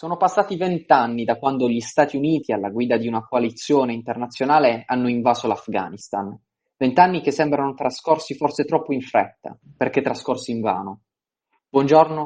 Sono passati vent'anni da quando gli Stati Uniti, alla guida di una coalizione internazionale, hanno invaso l'Afghanistan. Vent'anni che sembrano trascorsi forse troppo in fretta, perché trascorsi invano. Buongiorno